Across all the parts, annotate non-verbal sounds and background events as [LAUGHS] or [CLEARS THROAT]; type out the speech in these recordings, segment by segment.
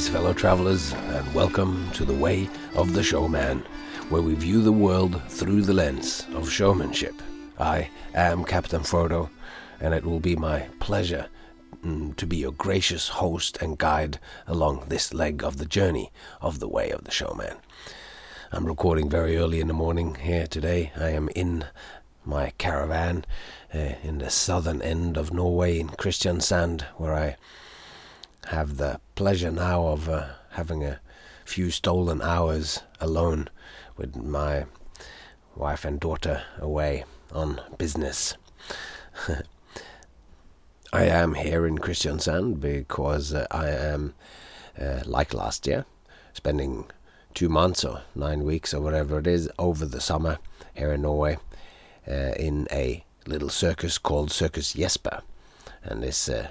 Greetings, fellow travelers, and welcome to the Way of the Showman, where we view the world through the lens of showmanship. I am Captain Frodo, and it will be my pleasure mm, to be your gracious host and guide along this leg of the journey of the Way of the Showman. I'm recording very early in the morning here today. I am in my caravan uh, in the southern end of Norway in Kristiansand, where I have the pleasure now of uh, having a few stolen hours alone with my wife and daughter away on business. [LAUGHS] I am here in Kristiansand because uh, I am, uh, like last year, spending two months or nine weeks or whatever it is over the summer here in Norway uh, in a little circus called Circus Jesper. And this uh,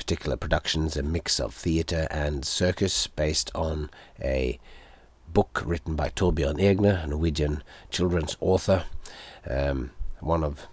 particular production's a mix of theatre and circus based on a book written by Torbjørn Egner, a Norwegian children's author, um, one of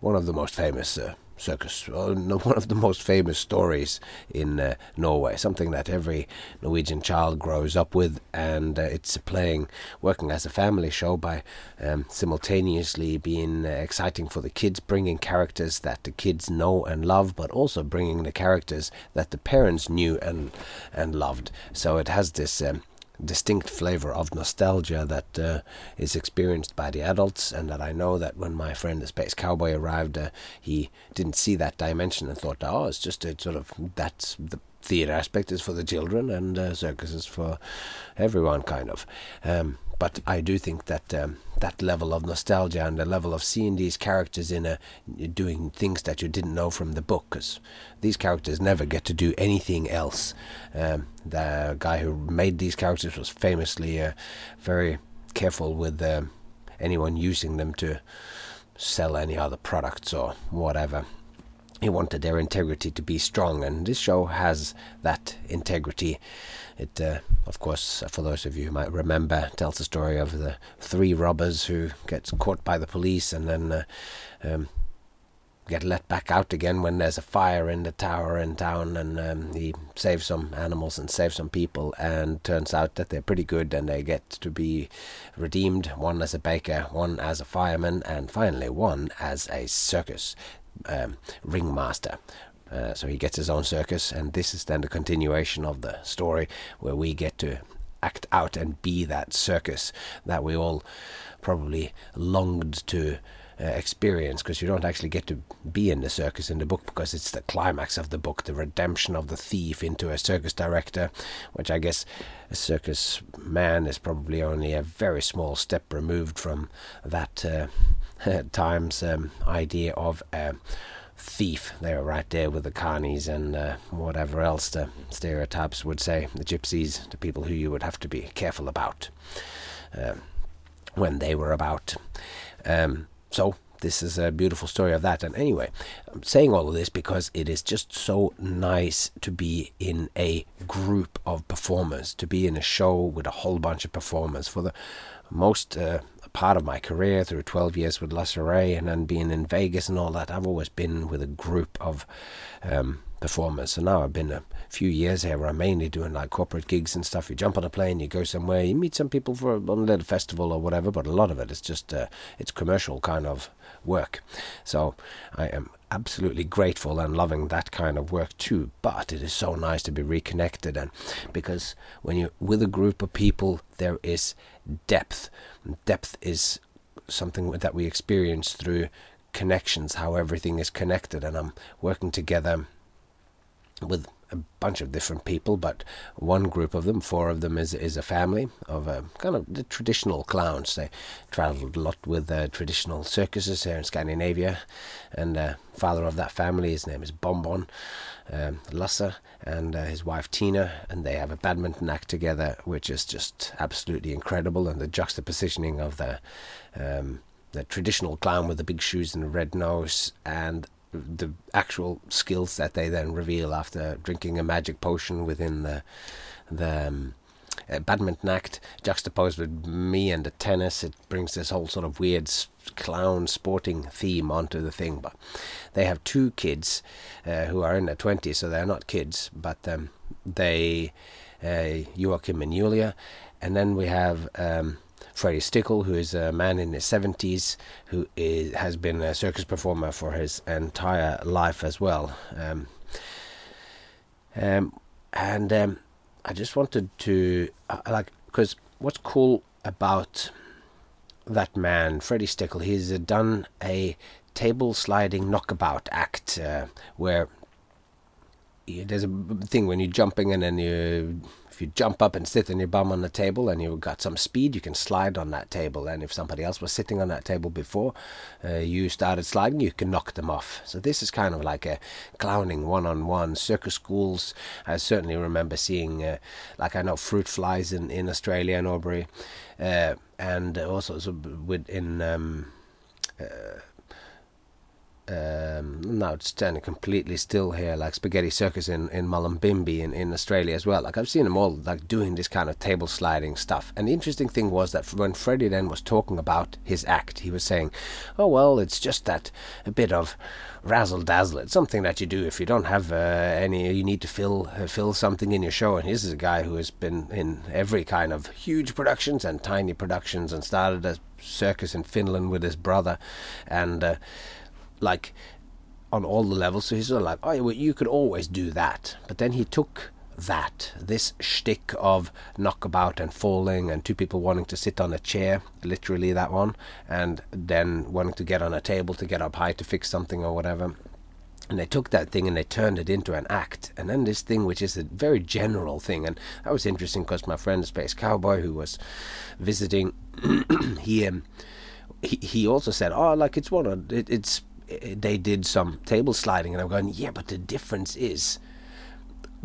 one of the most famous uh, circus, [LAUGHS] one of the most famous stories in uh, Norway. Something that every Norwegian child grows up with, and uh, it's playing, working as a family show by um, simultaneously being uh, exciting for the kids, bringing characters that the kids know and love, but also bringing the characters that the parents knew and and loved. So it has this. Um, distinct flavor of nostalgia that uh, is experienced by the adults, and that I know that when my friend the Space Cowboy arrived, uh, he didn't see that dimension and thought, oh, it's just a sort of that's the theater aspect is for the children and uh, circus is for everyone, kind of. Um, but I do think that um, that level of nostalgia and the level of seeing these characters in a doing things that you didn't know from the book, because these characters never get to do anything else. Um, the guy who made these characters was famously uh, very careful with uh, anyone using them to sell any other products or whatever he wanted their integrity to be strong, and this show has that integrity. It, uh, of course, for those of you who might remember, tells the story of the three robbers who gets caught by the police and then uh, um, get let back out again when there's a fire in the tower in town, and um, he saves some animals and saves some people, and turns out that they're pretty good, and they get to be redeemed. One as a baker, one as a fireman, and finally one as a circus um, ringmaster. Uh, so he gets his own circus, and this is then the continuation of the story where we get to act out and be that circus that we all probably longed to uh, experience because you don't actually get to be in the circus in the book because it's the climax of the book, the redemption of the thief into a circus director, which I guess a circus man is probably only a very small step removed from that uh, [LAUGHS] times um, idea of a thief. They were right there with the carnies and uh, whatever else the stereotypes would say, the gypsies, the people who you would have to be careful about uh, when they were about. Um, so this is a beautiful story of that. And anyway, I'm saying all of this because it is just so nice to be in a group of performers, to be in a show with a whole bunch of performers. For the most uh, part of my career, through 12 years with La and then being in Vegas and all that, I've always been with a group of um, performers. So now I've been a few years here where I'm mainly doing like corporate gigs and stuff. You jump on a plane, you go somewhere, you meet some people for a, on a little festival or whatever, but a lot of it is just uh, it's commercial kind of work. So I am absolutely grateful and loving that kind of work too. But it is so nice to be reconnected, and because when you're with a group of people, there is depth. Depth is something that we experience through connections, how everything is connected, and I'm working together with a bunch of different people, but one group of them, four of them, is is a family of a kind of the traditional clowns. They travelled a lot with uh, traditional circuses here in Scandinavia, and uh, father of that family, his name is Bonbon um, Lasse, and uh, his wife Tina, and they have a badminton act together, which is just absolutely incredible, and the juxtapositioning of the um, the traditional clown with the big shoes and the red nose, and the actual skills that they then reveal after drinking a magic potion within the the um, uh, badminton act juxtaposed with me and the tennis. It brings this whole sort of weird clown sporting theme onto the thing but they have two kids uh, who are in their 20s so they're not kids but um, they uh, Joachim and Julia, and then we have um, Freddie Stickle, who is a man in his 70s who is, has been a circus performer for his entire life as well. Um, um, and um, I just wanted to, uh, like, because what's cool about that man, Freddie Stickle, he's uh, done a table sliding knockabout act uh, where there's a thing when you're jumping and then you if you jump up and sit on your bum on the table and you've got some speed, you can slide on that table. And if somebody else was sitting on that table before uh, you started sliding, you can knock them off. So this is kind of like a clowning one-on-one. Circus schools, I certainly remember seeing, uh, like I know fruit flies in, in Australia and Albury, uh, and also so with in um, uh, um, now it's standing completely still here, like Spaghetti Circus in, in Mullumbimby in, in Australia as well. Like I've seen them all like doing this kind of table sliding stuff. And the interesting thing was that when Freddie then was talking about his act, he was saying, "Oh well, it's just that a bit of razzle dazzle. It's something that you do if you don't have uh, any. You need to fill uh, fill something in your show." And this is a guy who has been in every kind of huge productions and tiny productions, and started a circus in Finland with his brother, and. Uh, like on all the levels. So he's sort of like, oh, well, you could always do that. But then he took that, this shtick of knockabout and falling, and two people wanting to sit on a chair, literally that one, and then wanting to get on a table to get up high to fix something or whatever. And they took that thing and they turned it into an act. And then this thing, which is a very general thing, and that was interesting because my friend Space Cowboy, who was visiting, [CLEARS THROAT] he he he also said, oh, like it's one of it, it's they did some table sliding, and I'm going, yeah, but the difference is.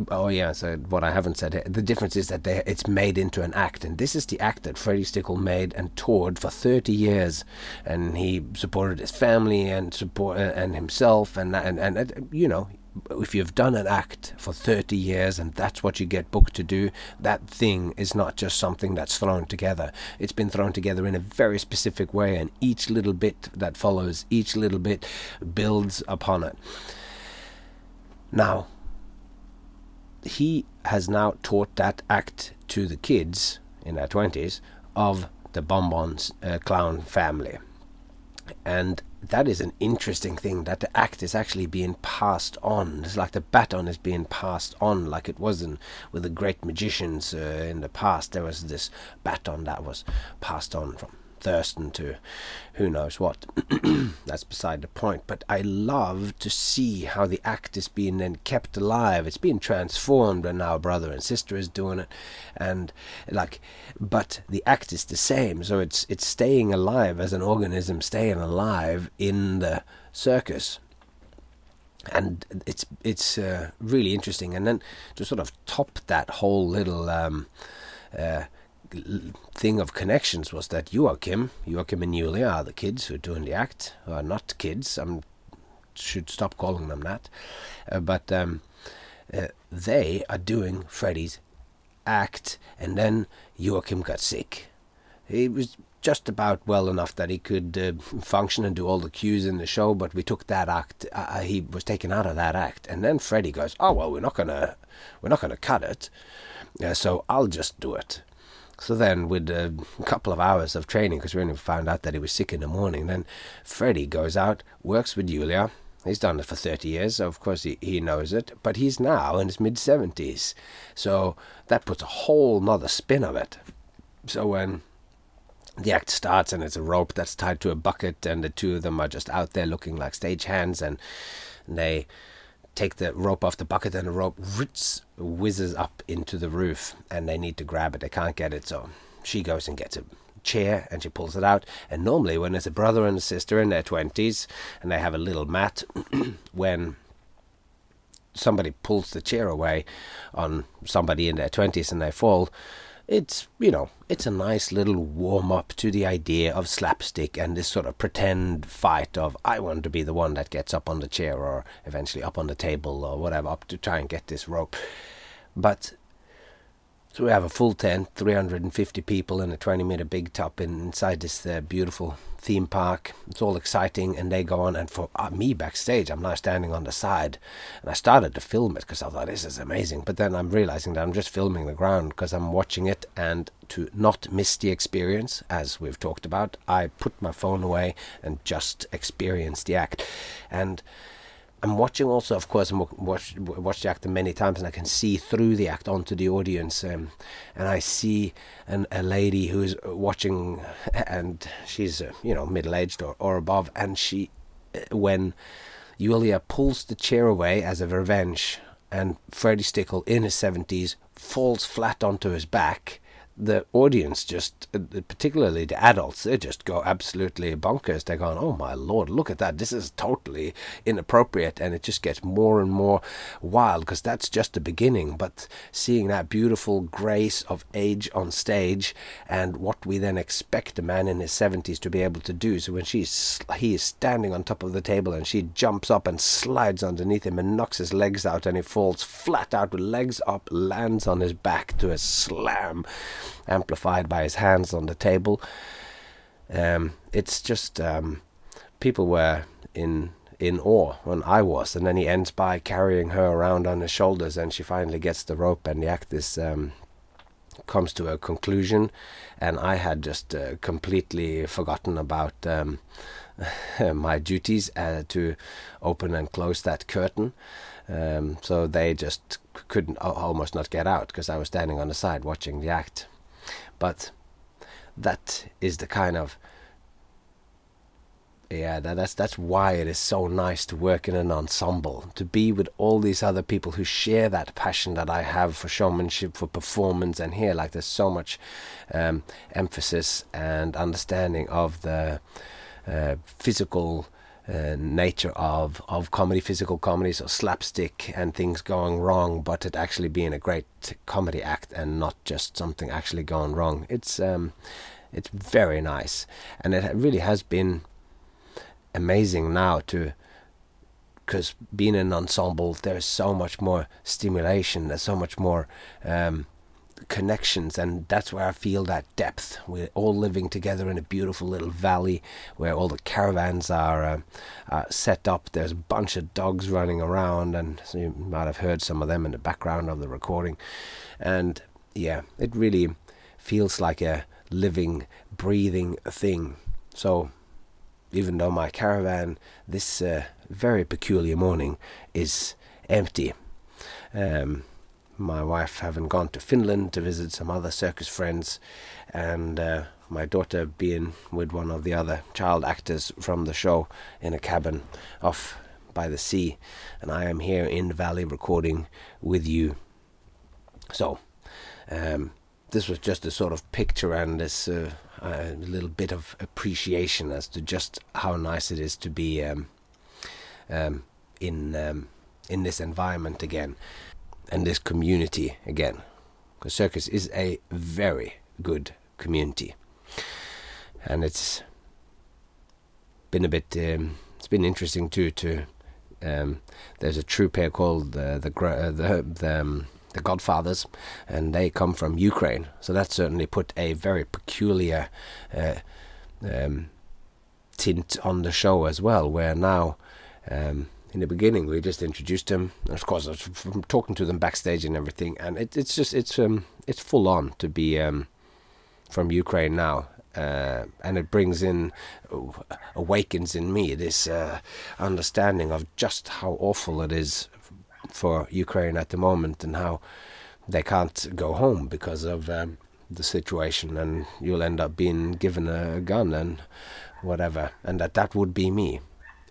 Oh yeah, so what I haven't said here, the difference is that they, it's made into an act, and this is the act that Freddie Stickle made and toured for 30 years, and he supported his family and support uh, and himself, and and and uh, you know if you've done an act for 30 years and that's what you get booked to do, that thing is not just something that's thrown together. It's been thrown together in a very specific way, and each little bit that follows, each little bit builds upon it. Now, he has now taught that act to the kids in their 20s of the Bonbons uh, clown family. And that is an interesting thing that the act is actually being passed on. It's like the baton is being passed on, like it was in, with the great magicians uh, in the past. There was this baton that was passed on from Thurston to who knows what. [CLEARS THROAT] That's beside the point. But I love to see how the act is being then kept alive. It's being transformed, and now brother and sister is doing it, and like, but the act is the same. So it's it's staying alive as an organism, staying alive in the circus and it's it's uh, really interesting. And then to sort of top that whole little um, uh, thing of connections was that Joachim, Joachim and Julia are the kids who are doing the act, who are not kids. I should stop calling them that. Uh, but um, uh, they are doing Freddie's act, and then Joachim got sick. He was just about well enough that he could uh, function and do all the cues in the show, but we took that act. Uh, uh he was taken out of that act, and then Freddie goes, "Oh well, we're not gonna, we're not gonna cut it, uh, so I'll just do it." So then, with a couple of hours of training, because we only found out that he was sick in the morning, then Freddie goes out, works with Julia. He's done it for 30 years, so of course he, he knows it, but he's now in his mid 70s. So that puts a whole nother spin of it. So when the act starts and it's a rope that's tied to a bucket, and the two of them are just out there looking like stagehands, and they take the rope off the bucket and the rope whizzes up into the roof and they need to grab it. They can't get it, so she goes and gets a chair and she pulls it out. And normally, when there's a brother and a sister in their 20s and they have a little mat, [CLEARS THROAT] when somebody pulls the chair away on somebody in their 20s and they fall, it's you know it's a nice little warm up to the idea of slapstick and this sort of pretend fight of I want to be the one that gets up on the chair or eventually up on the table or whatever up to try and get this rope. But So we have a full tent, 350 people, and a 20 meter big top inside this uh, beautiful theme park. It's all exciting, and they go on. And for uh, me backstage, I'm now standing on the side, and I started to film it because I thought this is amazing. But then I'm realizing that I'm just filming the ground because I'm watching it, and to not miss the experience, as we've talked about, I put my phone away and just experience the act, and I'm watching also, of course, I'm watch watch the actor many times, and I can see through the act onto the audience, um, and I see an, a lady who's watching, [LAUGHS] and she's uh, you know middle aged or, or above, and she, uh, when Julia pulls the chair away as a revenge, and Freddie Stickle in his seventies falls flat onto his back, the audience just, particularly the adults, they just go absolutely bonkers. They're going, "Oh my lord, look at that! This is totally inappropriate," and it just gets more and more wild because that's just the beginning. But seeing that beautiful grace of age on stage and what we then expect a man in his seventies to be able to do. So when she's he is standing on top of the table and she jumps up and slides underneath him and knocks his legs out and he falls flat out with legs up, lands on his back to a slam amplified by his hands on the table. Um, it's just um, people were in in awe when I was, and then he ends by carrying her around on his shoulders, and she finally gets the rope, and the act is um, comes to a conclusion, and I had just uh, completely forgotten about um, [LAUGHS] my duties uh, to open and close that curtain. Um, so they just couldn't almost not get out because I was standing on the side watching the act. But that is the kind of yeah that, that's that's why it is so nice to work in an ensemble to be with all these other people who share that passion that I have for showmanship for performance and here like there's so much um, emphasis and understanding of the uh, physical uh, nature of of comedy, physical comedy, so slapstick and things going wrong, but it actually being a great comedy act and not just something actually going wrong. It's um, it's very nice, and it really has been amazing now to because being an ensemble, there's so much more stimulation, there's so much more um, connections, and that's where I feel that depth. We're all living together in a beautiful little valley where all the caravans are, uh, set up. There's a bunch of dogs running around, and so you might have heard some of them in the background of the recording. And yeah, it really feels like a living, breathing thing. So even though my caravan this uh, very peculiar morning is empty. Um, my wife having gone to Finland to visit some other circus friends, and uh, my daughter being with one of the other child actors from the show in a cabin off by the sea, and I am here in the valley recording with you. So, um, this was just a sort of picture and this uh, a little bit of appreciation as to just how nice it is to be um, um, in um, in this environment again and this community again. Because circus is a very good community, and it's been a bit. Um, it's been interesting too. To um, there's a troupe here called the the uh, the, the um, the Godfathers, and they come from Ukraine. So that certainly put a very peculiar uh, um, tint on the show as well. Where now um, in the beginning we just introduced them. And of course I was from talking to them backstage and everything and it, it's just it's um it's full on to be um from Ukraine now uh, and it brings in awakens in me this uh, understanding of just how awful it is for Ukraine at the moment and how they can't go home because of um, the situation and you'll end up being given a gun and whatever and that that would be me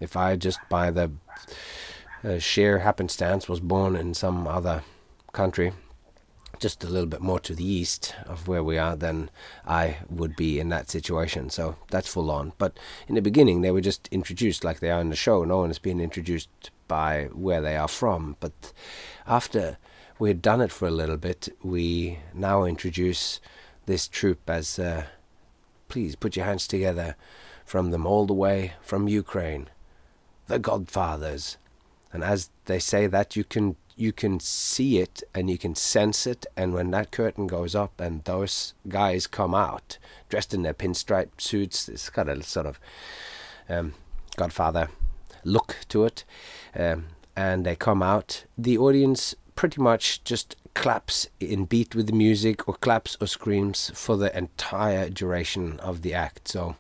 if I just by the uh, sheer happenstance was born in some other country, just a little bit more to the east of where we are, then I would be in that situation. So that's full on. But in the beginning, they were just introduced like they are in the show. No one has been introduced by where they are from. But after we had done it for a little bit, we now introduce this troupe as uh, please put your hands together from them all the way from Ukraine the Godfathers. And as they say that, you can you can see it and you can sense it. And when that curtain goes up and those guys come out dressed in their pinstripe suits, it's got a sort of um, Godfather look to it. Um, and they come out, the audience pretty much just claps in beat with the music or claps or screams for the entire duration of the act. So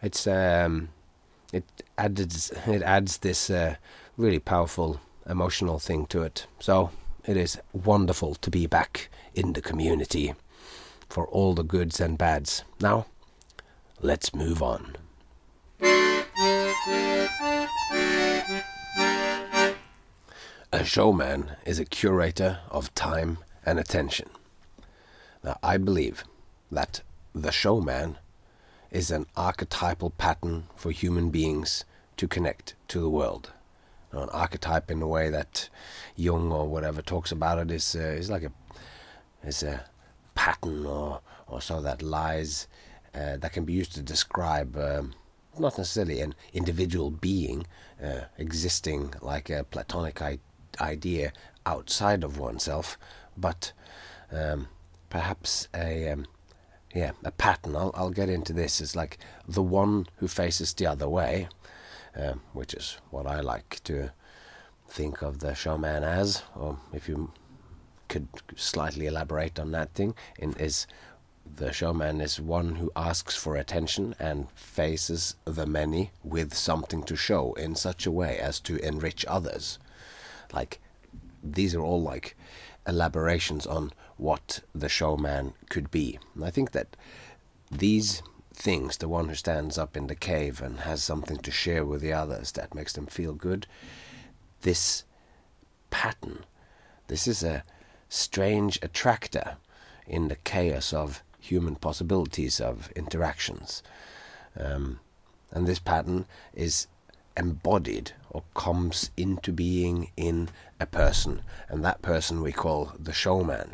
it's um, it adds it adds this uh, really powerful emotional thing to it. So it is wonderful to be back in the community for all the goods and bads. Now, let's move on. A showman is a curator of time and attention. Now, I believe that the showman is an archetypal pattern for human beings to connect to the world. An archetype, in the way that Jung or whatever talks about it, is uh, is like a is a pattern or or so that lies uh, that can be used to describe. Um, not necessarily an individual being uh, existing like a Platonic I- idea outside of oneself, but um, perhaps a um, yeah a pattern. I'll I'll get into this. It's like the one who faces the other way, um, which is what I like to think of the showman as, or if you could slightly elaborate on that thing, in, is the showman is one who asks for attention and faces the many with something to show in such a way as to enrich others. Like these are all like elaborations on what the showman could be. And I think that these things, the one who stands up in the cave and has something to share with the others that makes them feel good, this pattern, this is a strange attractor in the chaos of human possibilities of interactions. Um, and this pattern is embodied or comes into being in a person, and that person we call the showman.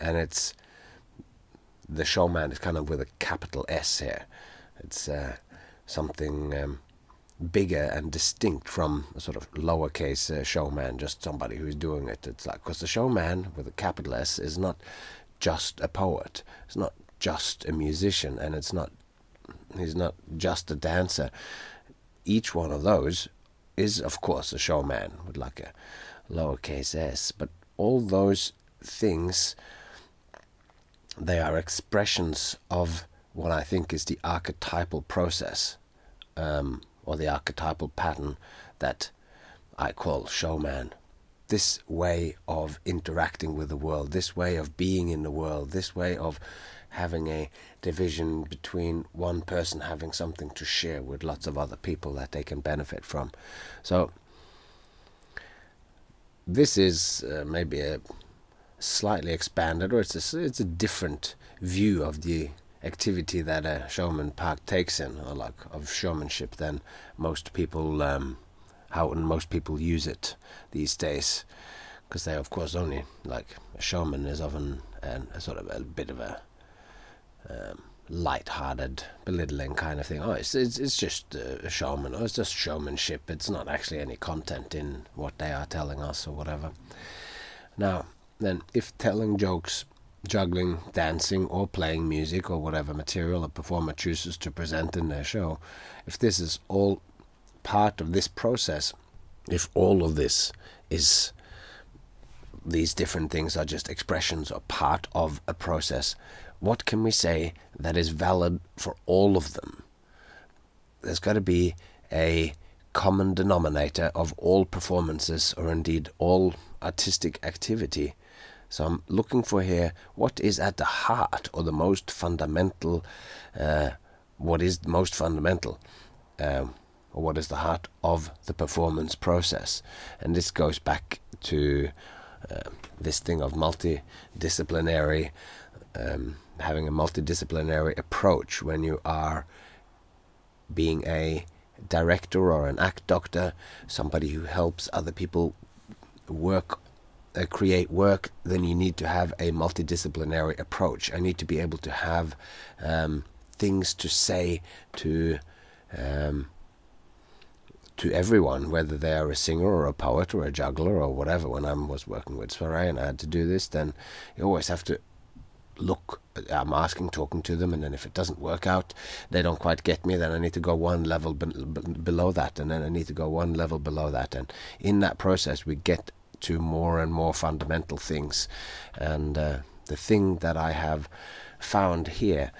And it's the showman is kind of with a capital S here. It's uh, something um, bigger and distinct from a sort of lowercase uh, showman, just somebody who's doing it. It's like because the showman with a capital S is not just a poet. It's not just a musician, and it's not he's not just a dancer. Each one of those is, of course, a showman with like a lowercase s. But all those things, they are expressions of what I think is the archetypal process, um, or the archetypal pattern that I call showman. This way of interacting with the world, this way of being in the world, this way of having a division between one person having something to share with lots of other people that they can benefit from. So, this is uh, maybe a slightly expanded, or it's a, it's a different view of the activity that a showman park takes in, or like of showmanship, than most people um, how and most people use it these days, because they of course only like a showman is often an, a sort of a bit of a um, light-hearted, belittling kind of thing. Oh, it's it's, it's just a showman. Oh, it's just showmanship. It's not actually any content in what they are telling us or whatever. Now, then, if telling jokes, juggling, dancing, or playing music or whatever material a performer chooses to present in their show, if this is all part of this process, if all of this is these different things are just expressions or part of a process, what can we say that is valid for all of them? There's got to be a common denominator of all performances, or indeed all artistic activity. So I'm looking for here what is at the heart or the most fundamental, uh, what is most fundamental, um, or what is the heart of the performance process. And this goes back to uh, this thing of multidisciplinary um, having a multidisciplinary approach when you are being a director or an act doctor, somebody who helps other people work, uh, create work, then you need to have a multidisciplinary approach. I need to be able to have um, things to say to um, to everyone, whether they are a singer or a poet or a juggler or whatever. When I was working with Sverre and I had to do this, then you always have to look. I'm asking, talking to them, and then if it doesn't work out, they don't quite get me. Then I need to go one level be- be- below that, and then I need to go one level below that, and in that process, we get to more and more fundamental things. And uh, the thing that I have found here,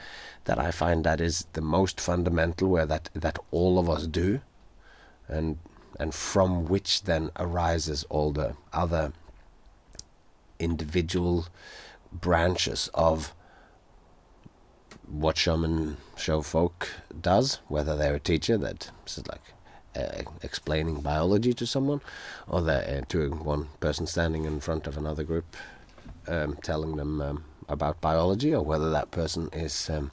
that I find that is the most fundamental, where that that all of us do, and and from which then arises all the other individual branches of what shaman show folk does, whether they're a teacher that is like uh, explaining biology to someone, or they're uh, to one person standing in front of another group um, telling them um, about biology, or whether that person is um,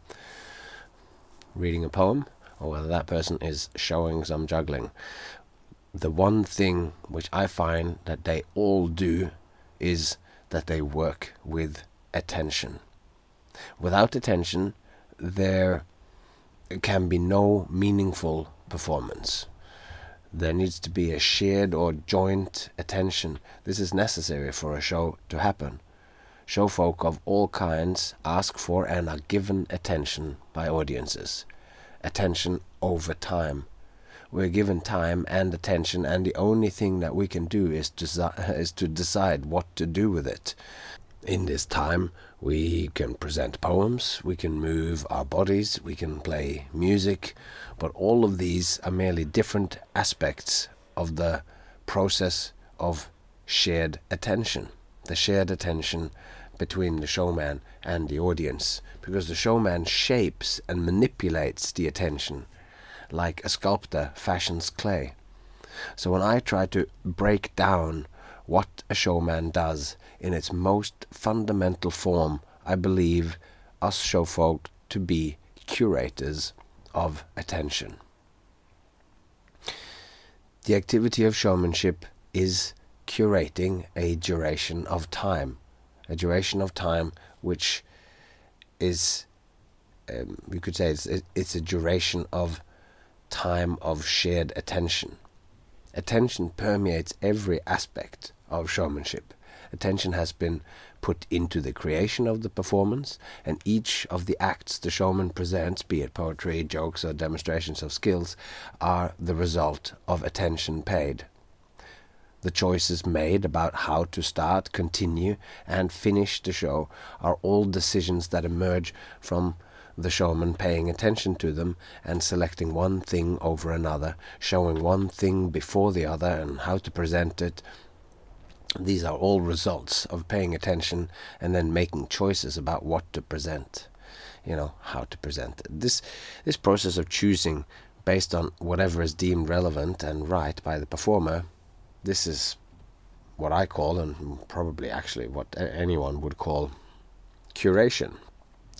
reading a poem, or whether that person is showing some juggling. The one thing which I find that they all do is that they work with attention. Without attention, there can be no meaningful performance. There needs to be a shared or joint attention. This is necessary for a show to happen. Show folk of all kinds ask for and are given attention by audiences. Attention over time. We're given time and attention, and the only thing that we can do is to, is to decide what to do with it. In this time, we can present poems, we can move our bodies, we can play music, but all of these are merely different aspects of the process of shared attention. The shared attention between the showman and the audience, because the showman shapes and manipulates the attention like a sculptor fashions clay. So when I try to break down what a showman does in its most fundamental form, I believe us show folk to be curators of attention. The activity of showmanship is curating a duration of time, a duration of time which is, um, you could say, it's, it's a duration of time of shared attention. Attention permeates every aspect of showmanship. Attention has been put into the creation of the performance, and each of the acts the showman presents, be it poetry, jokes, or demonstrations of skills, are the result of attention paid. The choices made about how to start, continue, and finish the show are all decisions that emerge from the showman paying attention to them and selecting one thing over another, showing one thing before the other and how to present it. These are all results of paying attention and then making choices about what to present, you know, how to present it. This, this process of choosing based on whatever is deemed relevant and right by the performer, this is what I call, and probably actually what anyone would call, curation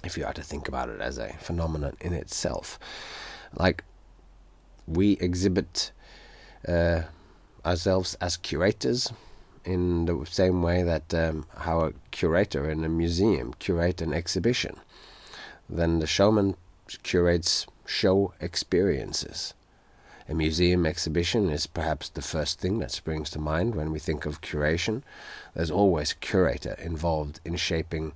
if you are to think about it as a phenomenon in itself. Like, we exhibit uh, ourselves as curators in the same way that um, how a curator in a museum curate an exhibition. Then the showman curates show experiences. A museum exhibition is perhaps the first thing that springs to mind when we think of curation. There's always a curator involved in shaping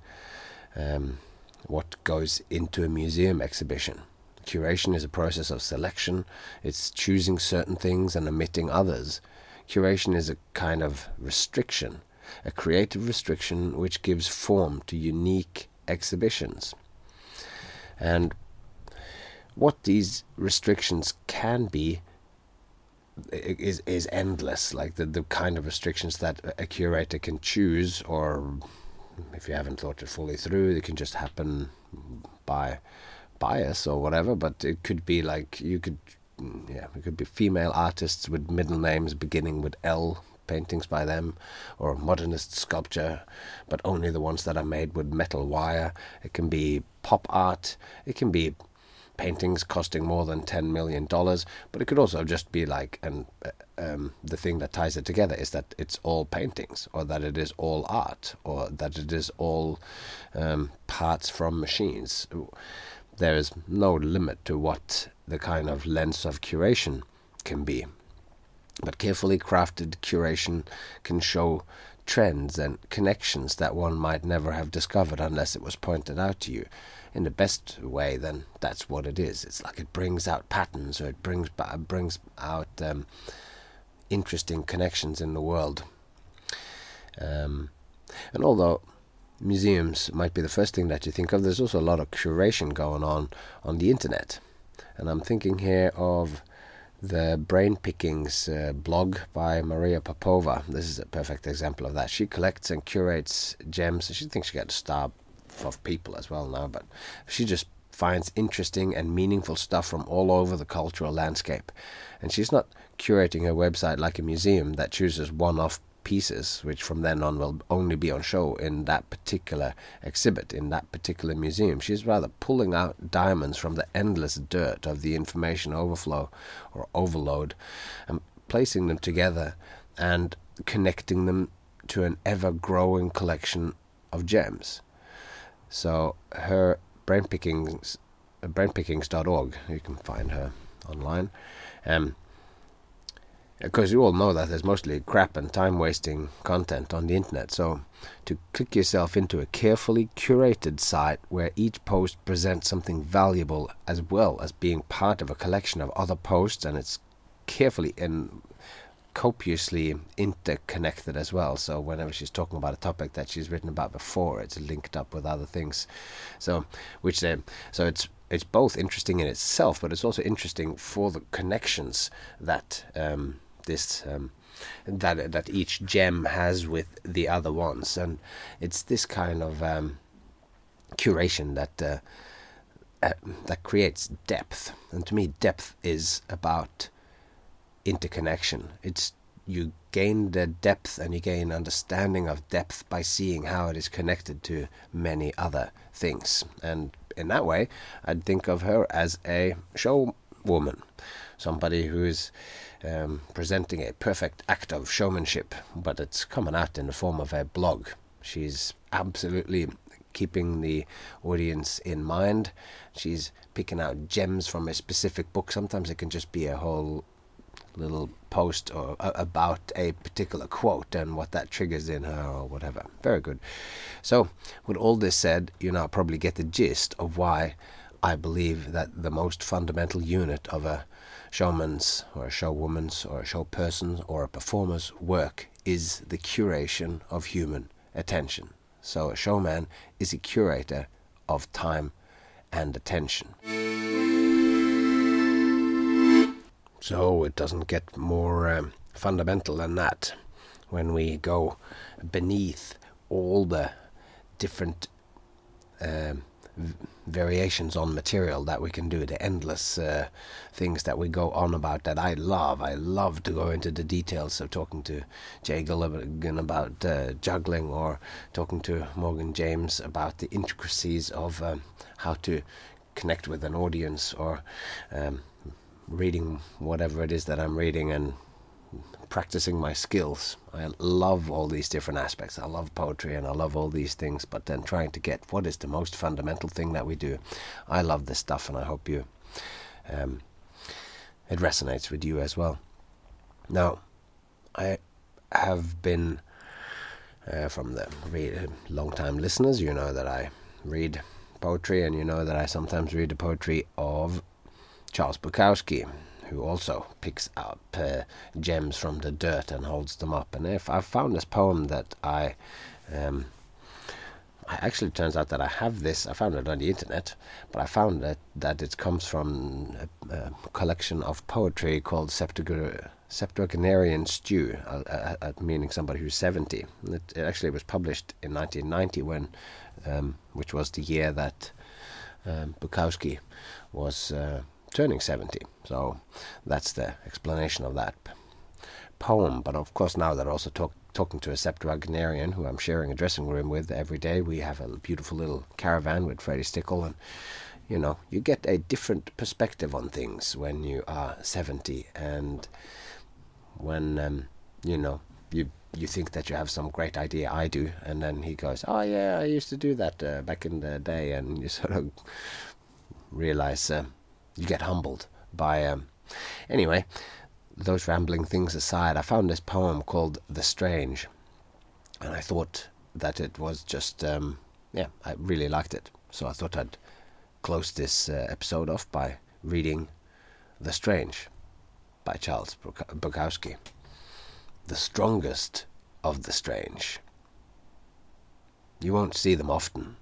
um, what goes into a museum exhibition. Curation is a process of selection, it's choosing certain things and omitting others. Curation is a kind of restriction, a creative restriction which gives form to unique exhibitions. And what these restrictions can be is is endless like the the kind of restrictions that a curator can choose or if you haven't thought it fully through, it can just happen by bias or whatever. But it could be like you could, yeah, it could be female artists with middle names beginning with L, paintings by them, or modernist sculpture, but only the ones that are made with metal wire. It can be pop art. It can be paintings costing more than $10 million, but it could also just be like, and uh, um, the thing that ties it together is that it's all paintings, or that it is all art, or that it is all um, parts from machines. There is no limit to what the kind of lens of curation can be. But carefully crafted curation can show trends and connections that one might never have discovered unless it was pointed out to you in the best way, then that's what it is. It's like it brings out patterns or it brings brings out um, interesting connections in the world. Um, and although museums might be the first thing that you think of, there's also a lot of curation going on on the internet. And I'm thinking here of the Brain Pickings uh, blog by Maria Popova. This is a perfect example of that. She collects and curates gems. She thinks she got a star of people as well now, but she just finds interesting and meaningful stuff from all over the cultural landscape. And she's not curating her website like a museum that chooses one off pieces, which from then on will only be on show in that particular exhibit, in that particular museum. She's rather pulling out diamonds from the endless dirt of the information overflow or overload and placing them together and connecting them to an ever growing collection of gems. So her brain pickings, uh, brainpickings.org, you can find her online. Um, because you all know that there's mostly crap and time wasting content on the internet. So, to click yourself into a carefully curated site where each post presents something valuable as well as being part of a collection of other posts and it's carefully and copiously interconnected as well. So whenever she's talking about a topic that she's written about before, it's linked up with other things. So which uh, so it's it's both interesting in itself, but it's also interesting for the connections that um, this um, that that each gem has with the other ones, and it's this kind of um, curation that. Uh, uh, that creates depth, and to me, depth is about interconnection. It's you gain the depth and you gain understanding of depth by seeing how it is connected to many other things. And in that way, I'd think of her as a show woman, somebody who is um, presenting a perfect act of showmanship, but it's coming out in the form of a blog. She's absolutely keeping the audience in mind. She's picking out gems from a specific book. Sometimes it can just be a whole little post or uh, about a particular quote and what that triggers in her or whatever. Very good. So, with all this said, you now probably get the gist of why I believe that the most fundamental unit of a showman's or a showwoman's or a show person's or a performer's work is the curation of human attention. So, a showman is a curator of time and attention. So it doesn't get more um, fundamental than that when we go beneath all the different um, variations on material that we can do, the endless uh, things that we go on about that I love. I love to go into the details of talking to Jay Gilligan about uh, juggling or talking to Morgan James about the intricacies of um, how to connect with an audience or um, reading whatever it is that I'm reading and practicing my skills. I love all these different aspects. I love poetry and I love all these things, but then trying to get what is the most fundamental thing that we do. I love this stuff and I hope you um, it resonates with you as well. Now, I have been uh, from the re- long time listeners, you know that I read poetry and you know that I sometimes read the poetry of Charles Bukowski, who also picks up uh, gems from the dirt and holds them up. And if I found this poem that I, um, I actually turns out that I have this. I found it on the internet, but I found that that it comes from a, a collection of poetry called Septuagenarian Stew, uh, uh, uh, meaning somebody who's seventy. It, it, actually was published in 1990, when, um, which was the year that um, Bukowski was uh, turning 70. So that's the explanation of that poem. But of course, now they're also talk, talking to a septuagenarian who I'm sharing a dressing room with every day. We have a beautiful little caravan with Freddie Stickle, and you know, you get a different perspective on things when you are 70 and when, um, you know, you you think that you have some great idea. I do, and then he goes, "Oh yeah, I used to do that uh, back in the day," and you sort of realize uh, you get humbled by. Um, anyway, those rambling things aside, I found this poem called The Strange, and I thought that it was just, um, yeah, I really liked it. So I thought I'd close this uh, episode off by reading The Strange by Charles Bukowski. The strongest of the strange. You won't see them often.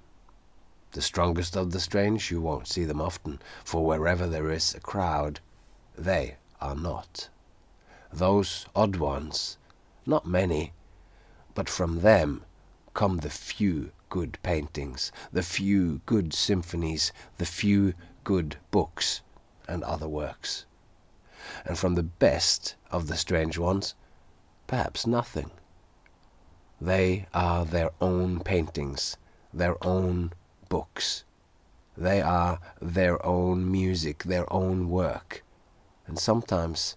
The strongest of the strange, you won't see them often, for wherever there is a crowd, they are not. Those odd ones, not many, but from them come the few good paintings, the few good symphonies, the few good books and other works. And from the best of the strange ones, perhaps nothing. They are their own paintings, their own books. They are their own music, their own work. And sometimes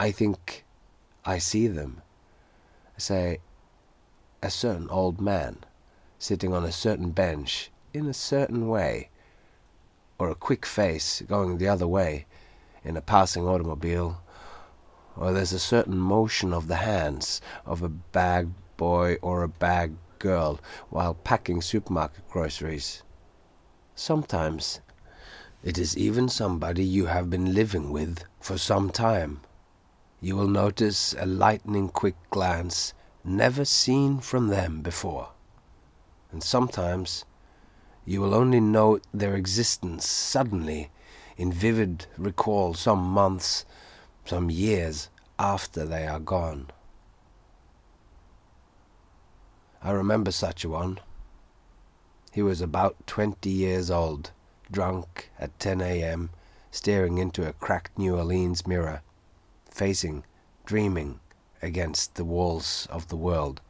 I think I see them. Say, a certain old man sitting on a certain bench in a certain way, or a quick face going the other way in a passing automobile, or there's a certain motion of the hands of a bag boy or a bag girl while packing supermarket groceries. Sometimes it is even somebody you have been living with for some time. You will notice a lightning quick glance never seen from them before and sometimes you will only note their existence suddenly in vivid recall some months, some years after they are gone. I remember such a one. He was about twenty years old, drunk at 10 a.m., staring into a cracked New Orleans mirror, facing, dreaming against the walls of the world.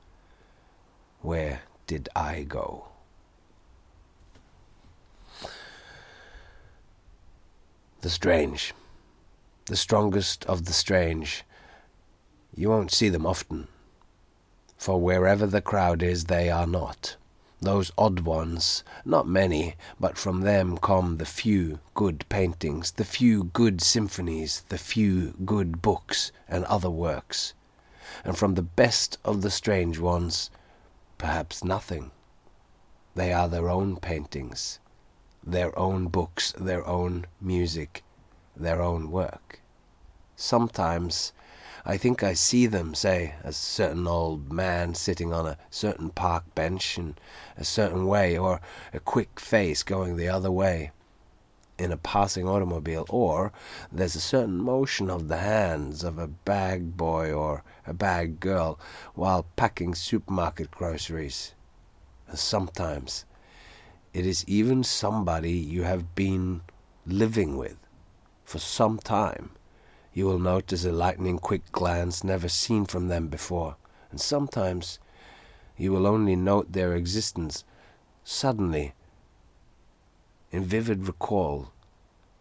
Where did I go? The strange, the strongest of the strange. You won't see them often, for wherever the crowd is, they are not. Those odd ones, not many, but from them come the few good paintings, the few good symphonies, the few good books and other works. And from the best of the strange ones, perhaps nothing. They are their own paintings, their own books, their own music, their own work. Sometimes I think I see them, say, a certain old man sitting on a certain park bench in a certain way, or a quick face going the other way in a passing automobile, or there's a certain motion of the hands of a bag boy or a bag girl while packing supermarket groceries. And sometimes it is even somebody you have been living with for some time. You will notice a lightning quick glance never seen from them before, and sometimes you will only note their existence suddenly in vivid recall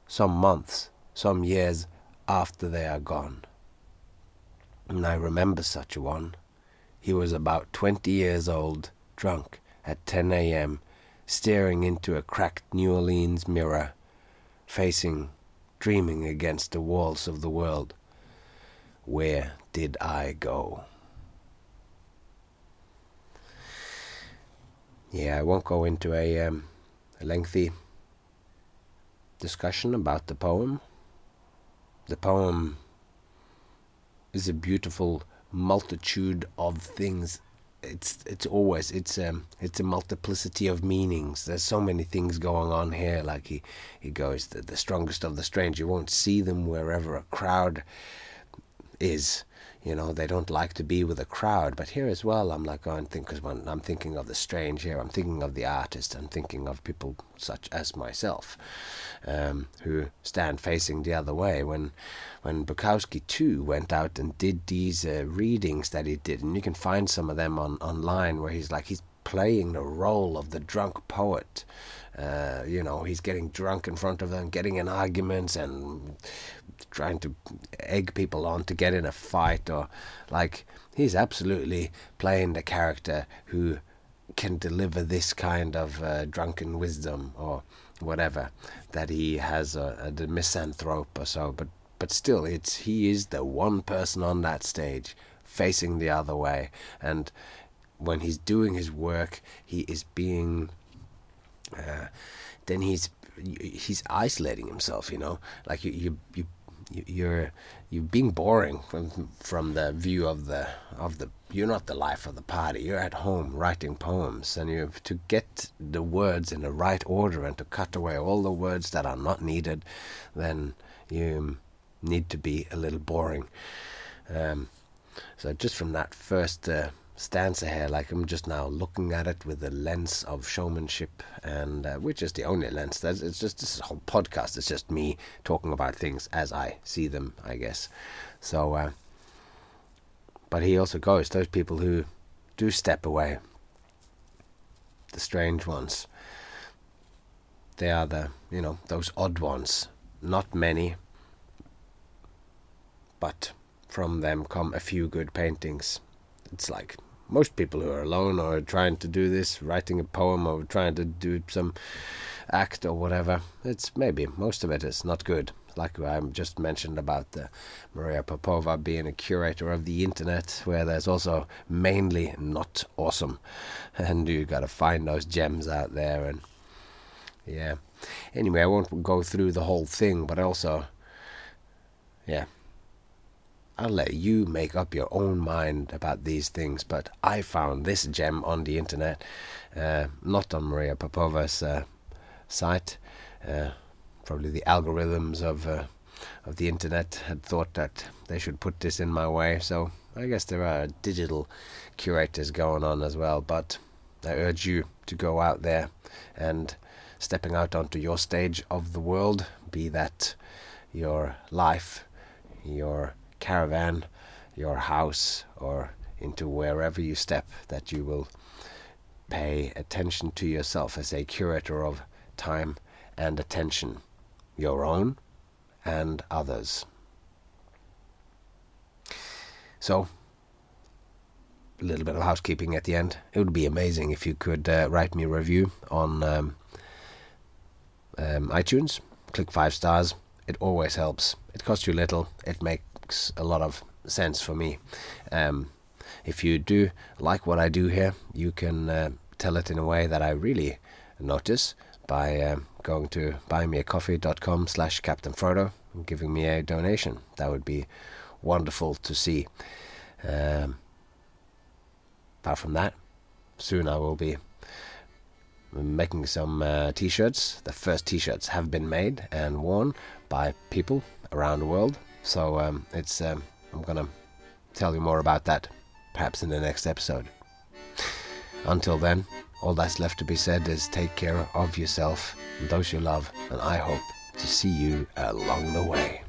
some months, some years after they are gone. And I remember such a one. He was about twenty years old, drunk, at 10 a.m., staring into a cracked New Orleans mirror, facing, dreaming against the walls of the world. Where did I go? Yeah, I won't go into a, um, a lengthy discussion about the poem. The poem is a beautiful multitude of things. It's it's always it's um it's a multiplicity of meanings. There's so many things going on here. Like he he goes the, the strongest of the strange. You won't see them wherever a crowd is you know they don't like to be with a crowd but here as well i'm like going think because when i'm thinking of the strange here i'm thinking of the artist i'm thinking of people such as myself um, who stand facing the other way. When when bukowski too went out and did these uh, readings that he did and you can find some of them on online where he's like he's playing the role of the drunk poet uh, you know, he's getting drunk in front of them, getting in arguments, and trying to egg people on to get in a fight, or like he's absolutely playing the character who can deliver this kind of uh, drunken wisdom or whatever that he has a, a misanthrope or so. But but still, it's he is the one person on that stage facing the other way, and when he's doing his work, he is being. Uh, then he's he's isolating himself. You know, like you you you you're you're being boring from from the view of the of the you're not the life of the party you're at home writing poems and you have to get the words in the right order and to cut away all the words that are not needed then you need to be a little boring um, so just from that first uh, stanza here, like I'm just now looking at it with the lens of showmanship, and uh, which is the only lens. That it's just this whole podcast. It's just me talking about things as I see them, I guess. So, uh, but he also goes those people who do step away, the strange ones. They are the you know those odd ones. Not many, but from them come a few good paintings. It's like most people who are alone or trying to do this, writing a poem or trying to do some act or whatever. It's maybe most of it is not good. Like I just mentioned about the Maria Popova being a curator of the internet, where there's also mainly not awesome, [LAUGHS] and you got to find those gems out there. And yeah, anyway, I won't go through the whole thing, but also, yeah, I'll let you make up your own mind about these things, but I found this gem on the internet, uh, not on Maria Popova's uh, site. Uh, probably the algorithms of uh, of the internet had thought that they should put this in my way, so I guess there are digital curators going on as well. But I urge you to go out there and stepping out onto your stage of the world, be that your life, your caravan, your house, or into wherever you step, that you will pay attention to yourself as a curator of time and attention, your own and others. So, a little bit of housekeeping at the end. It would be amazing if you could uh, write me a review on um, um, iTunes. Click five stars. It always helps. It costs you little. It make makes a lot of sense for me. Um, if you do like what I do here, you can uh, tell it in a way that I really notice by um, going to buymeacoffee.com slash Captain Frodo and giving me a donation. That would be wonderful to see. Um, apart from that, soon I will be making some uh, t-shirts. The first t-shirts have been made and worn by people around the world. So um, it's um, I'm gonna tell you more about that perhaps in the next episode. Until then, all that's left to be said is take care of yourself and those you love, and I hope to see you along the way.